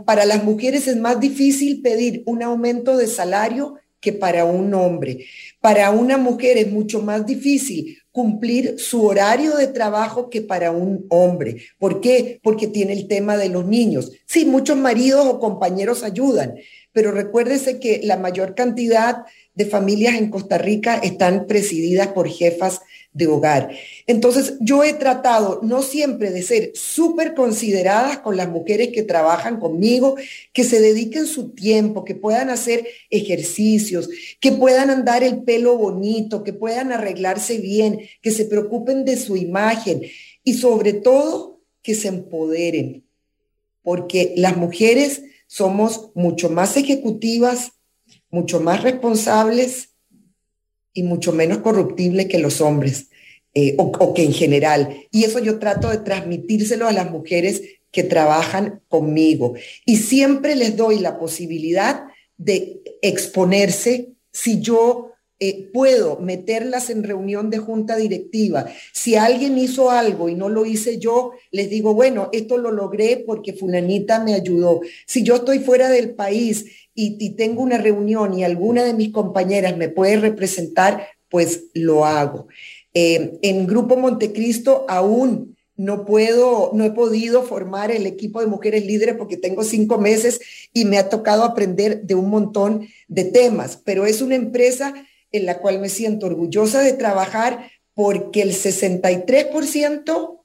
S4: para las mujeres es más difícil pedir un aumento de salario que para un hombre. Para una mujer es mucho más difícil cumplir su horario de trabajo que para un hombre. ¿Por qué? Porque tiene el tema de los niños. Sí, muchos maridos o compañeros ayudan, pero recuérdese que la mayor cantidad de familias en Costa Rica están presididas por jefas de hogar. Entonces, yo he tratado no siempre de ser súper consideradas con las mujeres que trabajan conmigo, que se dediquen su tiempo, que puedan hacer ejercicios, que puedan andar el pelo bonito, que puedan arreglarse bien, que se preocupen de su imagen y sobre todo que se empoderen, porque las mujeres somos mucho más ejecutivas, mucho más responsables y mucho menos corruptibles que los hombres, eh, o, que en general. Y eso yo trato de transmitírselo a las mujeres que trabajan conmigo. Y siempre les doy la posibilidad de exponerse si yo eh, puedo meterlas en reunión de junta directiva. Si alguien hizo algo y no lo hice yo, les digo, bueno, esto lo logré porque fulanita me ayudó. Si yo estoy fuera del país y, tengo una reunión y alguna de mis compañeras me puede representar, pues lo hago. Eh, en Grupo Montecristo aún no puedo, no he podido formar el equipo de mujeres líderes porque tengo cinco meses y me ha tocado aprender de un montón de temas, pero es una empresa en la cual me siento orgullosa de trabajar porque el 63%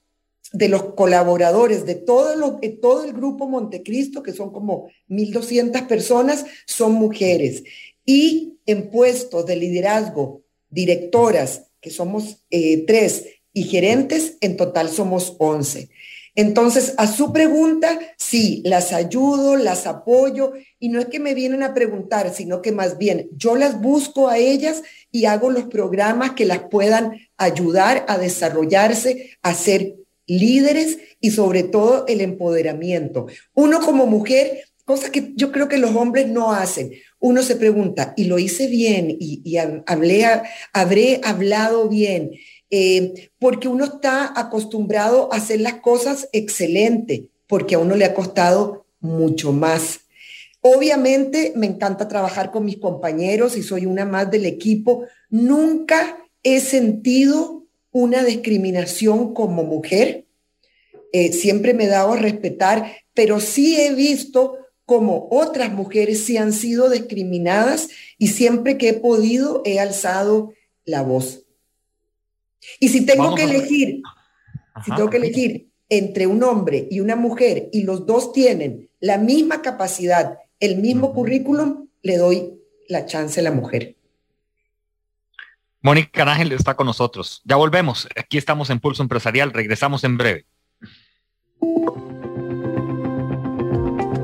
S4: de los colaboradores de todo, lo, de todo el grupo Montecristo, que son como 1.200 personas, son mujeres. Y en puestos de liderazgo, directoras, que somos eh, tres, y gerentes, en total somos 11. Entonces, a su pregunta, sí, las ayudo, las apoyo, y no es que me vienen a preguntar, sino que más bien yo las busco a ellas y hago los programas que las puedan ayudar a desarrollarse, a ser líderes y sobre todo el empoderamiento. Uno como mujer, cosa que yo creo que los hombres no hacen, uno se pregunta, ¿y lo hice bien? ¿Y, hablé, habré hablado bien? Eh, porque uno está acostumbrado a hacer las cosas excelente, porque a uno le ha costado mucho más. Obviamente me encanta trabajar con mis compañeros y soy una más del equipo. Nunca he sentido una discriminación como mujer. Eh, siempre me he dado a respetar, pero sí he visto como otras mujeres sí han sido discriminadas y siempre que he podido he alzado la voz. Y si tengo que elegir, si tengo que elegir entre un hombre y una mujer y los dos tienen la misma capacidad, el mismo currículum, le doy la chance a la mujer.
S2: Mónica Ángel está con nosotros. Ya volvemos. Aquí estamos en Pulso Empresarial. Regresamos en breve.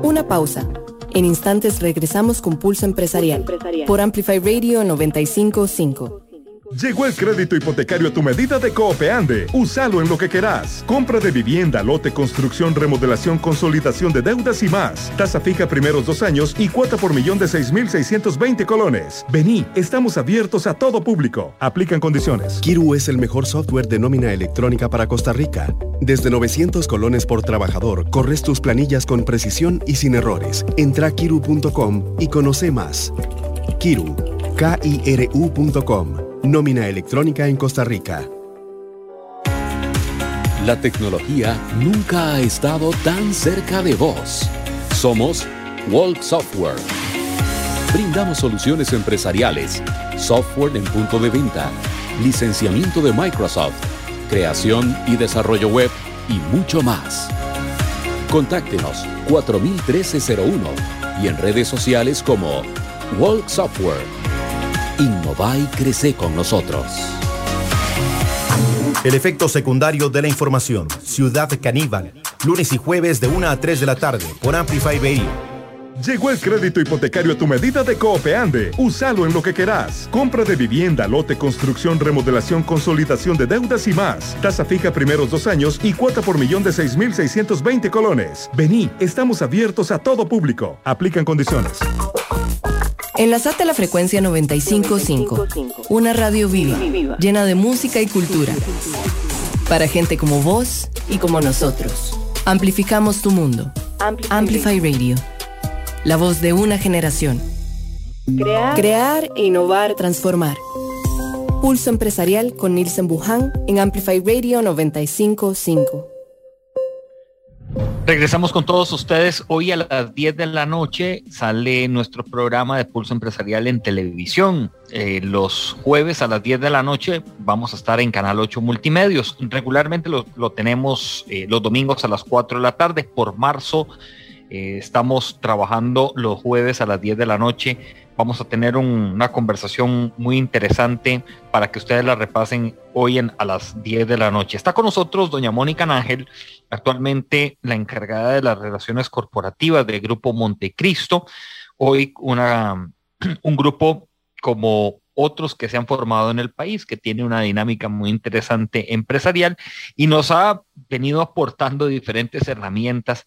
S1: Una pausa. En instantes regresamos con Pulso Empresarial, por Amplify Radio 955.
S3: Llegó el crédito hipotecario a tu medida de Coopeande. Úsalo en lo que querás. Compra de vivienda, lote, construcción, remodelación, consolidación de deudas y más. Tasa fija primeros dos años y cuota por millón de 6.620 colones. Vení, estamos abiertos a todo público. Aplican condiciones.
S5: Kiru es el mejor software de nómina electrónica para Costa Rica. Desde 900 colones por trabajador, corres tus planillas con precisión y sin errores. Entra a kiru.com y conoce más. Kiru, K-I-R-U.com Nómina electrónica en Costa Rica.
S6: La tecnología nunca ha estado tan cerca de vos. Somos Walk Software. Brindamos soluciones empresariales, software en punto de venta, licenciamiento de Microsoft, creación y desarrollo web y mucho más. Contáctenos 401301 y en redes sociales como Walk Software. Innova y crece con nosotros.
S7: El efecto secundario de la información. Ciudad Caníbal. Lunes y jueves de 1 a 3 de la tarde por Amplify Radio.
S3: Llegó el crédito hipotecario a tu medida de Coopeande. Úsalo en lo que querás. Compra de vivienda, lote, construcción, remodelación, consolidación de deudas y más. Tasa fija primeros dos años y cuota por millón de 6.620 colones. Vení, estamos abiertos a todo público. Aplican condiciones.
S1: Enlazate a la frecuencia 955, una radio viva, llena de música y cultura. Para gente como vos y como nosotros. Amplificamos tu mundo. Amplify Radio. La voz de una generación. Crear, Crear innovar, transformar. Pulso empresarial con Nielsen Buján en Amplify Radio 955.
S2: Regresamos con todos ustedes. Hoy a las 10 de la noche sale nuestro programa de Pulso Empresarial en televisión. Eh, los jueves a las 10 de la noche vamos a estar en Canal 8 Multimedios. Regularmente lo, tenemos eh, los domingos a las 4 de la tarde. Por marzo eh, estamos trabajando los jueves a las 10 de la noche Vamos a tener una conversación muy interesante para que ustedes la repasen hoy en, a las 10 de la noche. Está con nosotros doña Mónica Ángel, actualmente la encargada de las relaciones corporativas del Grupo Montecristo. Hoy una, un grupo como otros que se han formado en el país, que tiene una dinámica muy interesante empresarial y nos ha venido aportando diferentes herramientas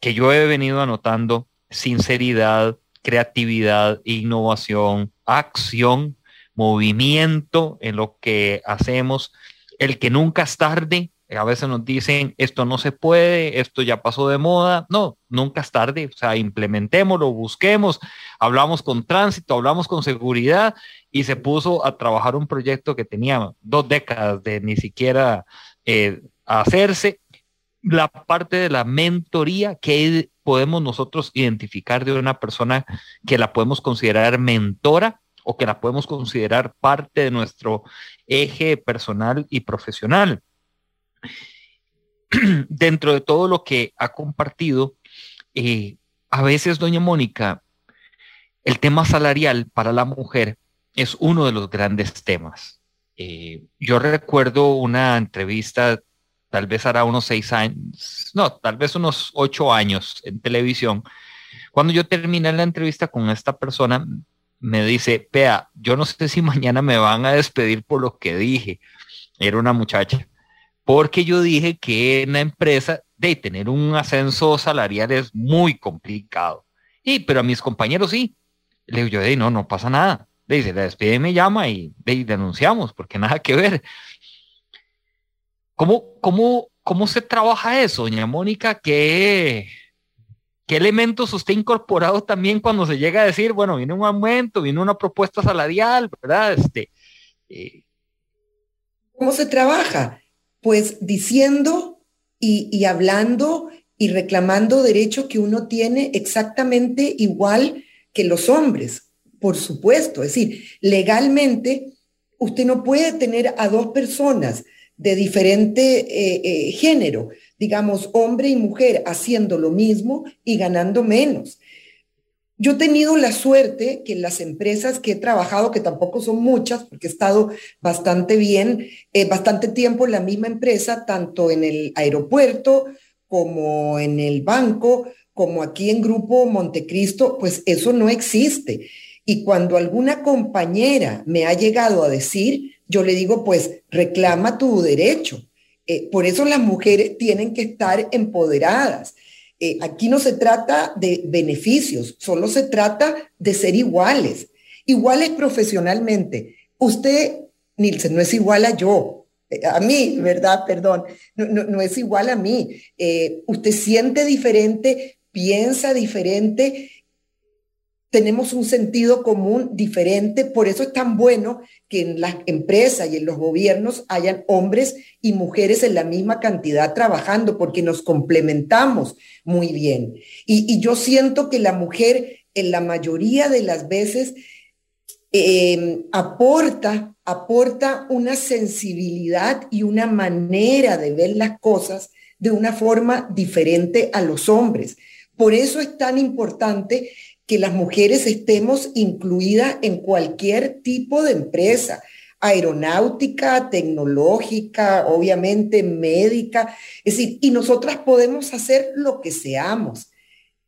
S2: que yo he venido anotando, sinceridad, creatividad, innovación, acción, movimiento en lo que hacemos, el que nunca es tarde. A veces nos dicen, esto no se puede, esto ya pasó de moda. No, nunca es tarde. O sea, implementémoslo, busquemos, hablamos con tránsito, hablamos con seguridad y se puso a trabajar un proyecto que tenía dos décadas de ni siquiera eh, hacerse. La parte de la mentoría, que podemos nosotros identificar de una persona que la podemos considerar mentora o que la podemos considerar parte de nuestro eje personal y profesional. Dentro de todo lo que ha compartido, eh, a veces, doña Mónica, el tema salarial para la mujer es uno de los grandes temas. Eh, yo recuerdo una entrevista tal vez hará unos seis años, no, tal vez unos ocho años en televisión. Cuando yo terminé la entrevista con esta persona, me dice, Pea, yo no sé si mañana me van a despedir por lo que dije. Era una muchacha. Porque yo dije que en la empresa de tener un ascenso salarial es muy complicado. Y, pero a mis compañeros sí. Le digo yo, no, no pasa nada. Le dice, la despide me llama y, y denunciamos, porque nada que ver. ¿Cómo, cómo, cómo se trabaja eso, doña Mónica? ¿Qué, ¿Qué elementos usted ha incorporado también cuando se llega a decir, bueno, viene un aumento, viene una propuesta salarial, ¿verdad? Este,
S4: eh, ¿Cómo se trabaja? Pues diciendo y, y hablando y reclamando derecho que uno tiene exactamente igual que los hombres, por supuesto. Es decir, legalmente usted no puede tener a dos personas de diferente eh, eh, género, digamos, hombre y mujer, haciendo lo mismo y ganando menos. Yo he tenido la suerte que las empresas que he trabajado, que tampoco son muchas, porque he estado bastante bien, eh, bastante tiempo en la misma empresa, tanto en el aeropuerto como en el banco, como aquí en Grupo Montecristo, pues eso no existe. Y cuando alguna compañera me ha llegado a decir, yo le digo, pues reclama tu derecho. Eh, por eso las mujeres tienen que estar empoderadas. Eh, aquí no se trata de beneficios, solo se trata de ser iguales, iguales profesionalmente. Usted, Nilsen, no es igual a yo, eh, a mí, ¿verdad? Perdón, no, no es igual a mí. usted siente diferente, piensa diferente tenemos un sentido común diferente, por eso es tan bueno que en las empresas y en los gobiernos hayan hombres y mujeres en la misma cantidad trabajando, porque nos complementamos muy bien. Y, yo siento que la mujer en la mayoría de las veces eh, aporta, aporta una sensibilidad y una manera de ver las cosas de una forma diferente a los hombres. Por eso es tan importante que las mujeres estemos incluidas en cualquier tipo de empresa, aeronáutica, tecnológica, obviamente médica, es decir, y nosotras podemos hacer lo que seamos,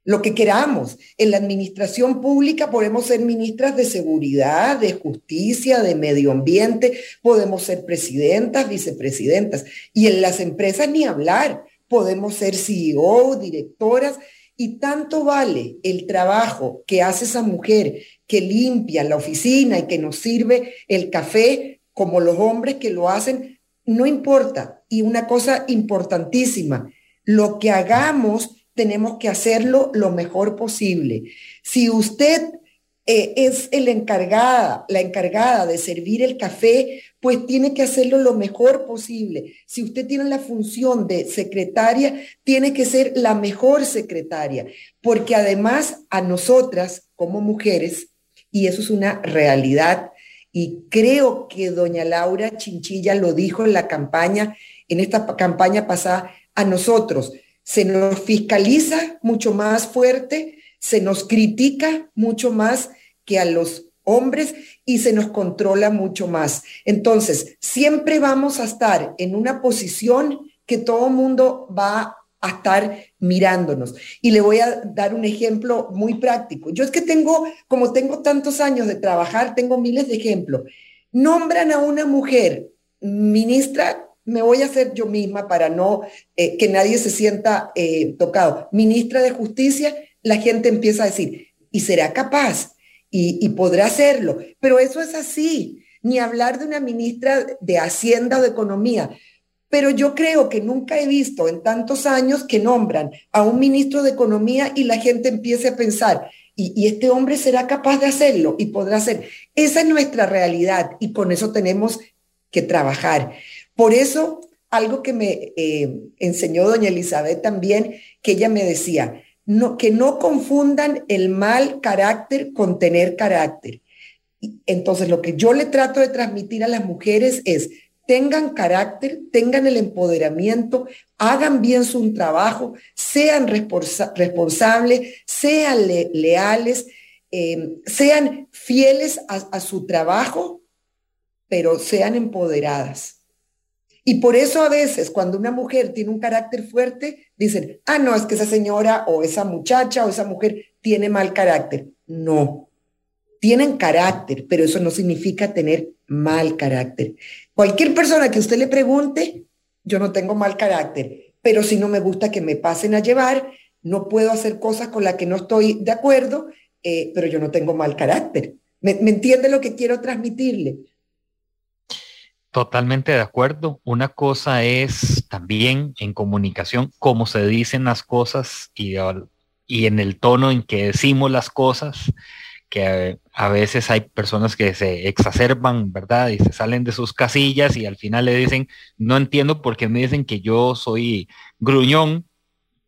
S4: lo que queramos. En la administración pública podemos ser ministras de seguridad, de justicia, de medio ambiente, podemos ser presidentas, vicepresidentas, y en las empresas ni hablar, podemos ser CEO, directoras, y tanto vale el trabajo que hace esa mujer que limpia la oficina y que nos sirve el café como los hombres que lo hacen, no importa. Y una cosa importantísima, lo que hagamos tenemos que hacerlo lo mejor posible. Si usted eh, es el la encargada de servir el café, pues tiene que hacerlo lo mejor posible. Si usted tiene la función de secretaria, tiene que ser la mejor secretaria, porque además a nosotras como mujeres, y eso es una realidad, y creo que doña Laura Chinchilla lo dijo en la campaña, en esta campaña pasada, a nosotros se nos fiscaliza mucho más fuerte, se nos critica mucho más que a los hombres y se nos controla mucho más. Entonces, siempre vamos a estar en una posición que todo mundo va a estar mirándonos. Y le voy a dar un ejemplo muy práctico. Yo es que tengo, como tengo tantos años de trabajar, tengo miles de ejemplos. Nombran a una mujer ministra, me voy a hacer yo misma para no eh, que nadie se sienta eh, tocado, ministra de Justicia, la gente empieza a decir, ¿y será capaz? Y, podrá hacerlo. Pero eso es así, ni hablar de una ministra de Hacienda o de Economía. Pero yo creo que nunca he visto en tantos años que nombran a un ministro de Economía y la gente empiece a pensar, y, este hombre será capaz de hacerlo y podrá hacer. Esa es nuestra realidad y con eso tenemos que trabajar. Por eso, algo que me eh, enseñó doña Elizabeth también, que ella me decía, que no confundan el mal carácter con tener carácter. Entonces, lo que yo le trato de transmitir a las mujeres es, tengan carácter, tengan el empoderamiento, hagan bien su trabajo, sean responsables, sean leales, em, sean fieles a su trabajo, pero sean empoderadas. Y por eso a veces cuando una mujer tiene un carácter fuerte, dicen, ah, no, es que esa señora o esa muchacha o esa mujer tiene mal carácter. No, tienen carácter, pero eso no significa tener mal carácter. Cualquier persona que usted le pregunte, yo no tengo mal carácter, pero si no me gusta que me pasen a llevar, no puedo hacer cosas con las que no estoy de acuerdo, eh, pero yo no tengo mal carácter. ¿Me, ¿Me entiende lo que quiero transmitirle?
S2: Totalmente de acuerdo. Una cosa es también en comunicación cómo se dicen las cosas y, y en el tono en que decimos las cosas, que a, veces hay personas que se exacerban, ¿verdad? Y se salen de sus casillas y al final le dicen, no entiendo por qué me dicen que yo soy gruñón.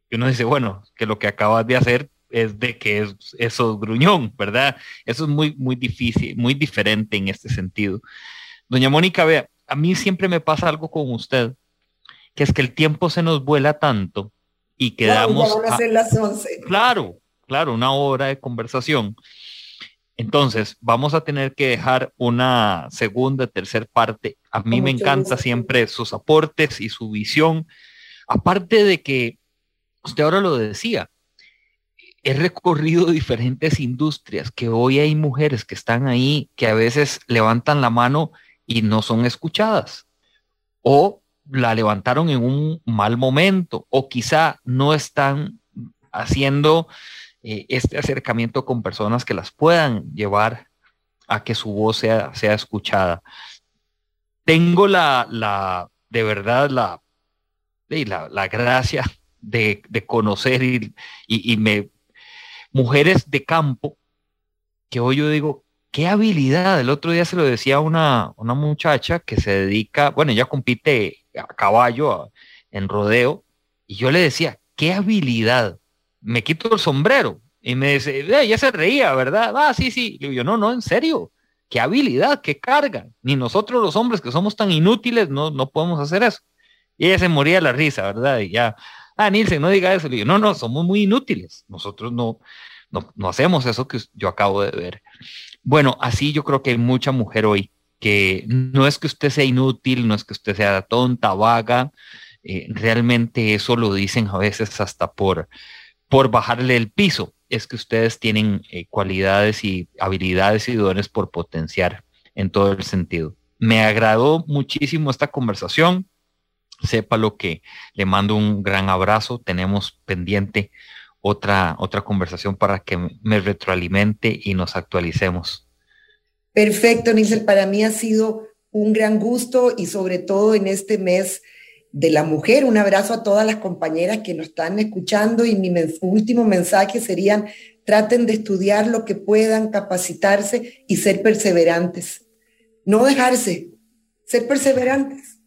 S2: Y uno dice, bueno, que lo que acabas de hacer es de que es, eso es gruñón, ¿verdad? Eso es muy, muy difícil, muy diferente en este sentido. Doña Mónica, vea, a mí siempre me pasa algo con usted, que es que el tiempo se nos vuela tanto y quedamos... Claro, claro, una hora de conversación. Entonces, vamos a tener que dejar una segunda, tercera parte. A mí me encanta siempre sus aportes y su visión. Aparte de que, usted ahora lo decía, he recorrido diferentes industrias, que hoy hay mujeres que están ahí, que a veces levantan la mano y no son escuchadas. O la levantaron en un mal momento o quizá no están haciendo eh, este acercamiento con personas que las puedan llevar a que su voz sea, sea escuchada. Tengo la, la, de verdad, la, la, la gracia de, de conocer y, y, y, me, mujeres de campo que hoy yo digo, qué habilidad. El otro día se lo decía a una, una muchacha que se dedica, bueno, ella compite a caballo en rodeo, y yo le decía, qué habilidad. Me quito el sombrero. Y me dice, ella se reía, ¿verdad? Ah, sí, sí. Y yo, no, no, en serio. Qué habilidad, qué carga. Ni nosotros los hombres que somos tan inútiles no, no podemos hacer eso. Y ella se moría de la risa, ¿verdad? Y ya, ah, Nielsen, no diga eso. Le digo, no, no, somos muy inútiles. Nosotros no, no, no hacemos eso que yo acabo de ver. Bueno, así yo creo que hay mucha mujer hoy que no es que usted sea inútil, no es que usted sea tonta, vaga, eh, realmente eso lo dicen a veces hasta por, por bajarle el piso. Es que ustedes tienen eh, cualidades y habilidades y dones por potenciar en todo el sentido. Me agradó muchísimo esta conversación. Sepa lo que le mando un gran abrazo. Tenemos pendiente otra, otra conversación para que me retroalimente y nos actualicemos.
S4: Perfecto, Nilsen. Para mí ha sido un gran gusto y sobre todo en este mes de la mujer. Un abrazo a todas las compañeras que nos están escuchando y mi último mensaje serían, traten de estudiar lo que puedan, capacitarse y ser perseverantes. No dejarse, ser perseverantes.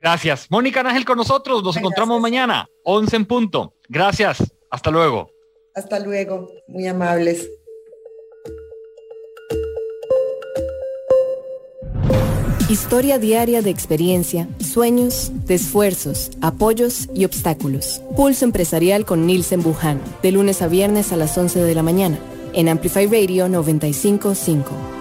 S2: Gracias. Mónica Ángel con nosotros. Nos encontramos mañana, 11 en punto. Gracias. Hasta luego.
S4: Hasta luego. Muy amables.
S1: Historia diaria de experiencia, sueños, de esfuerzos, apoyos y obstáculos. Pulso empresarial con Nielsen Buján, de lunes a viernes a las 11 de la mañana, en Amplify Radio 955.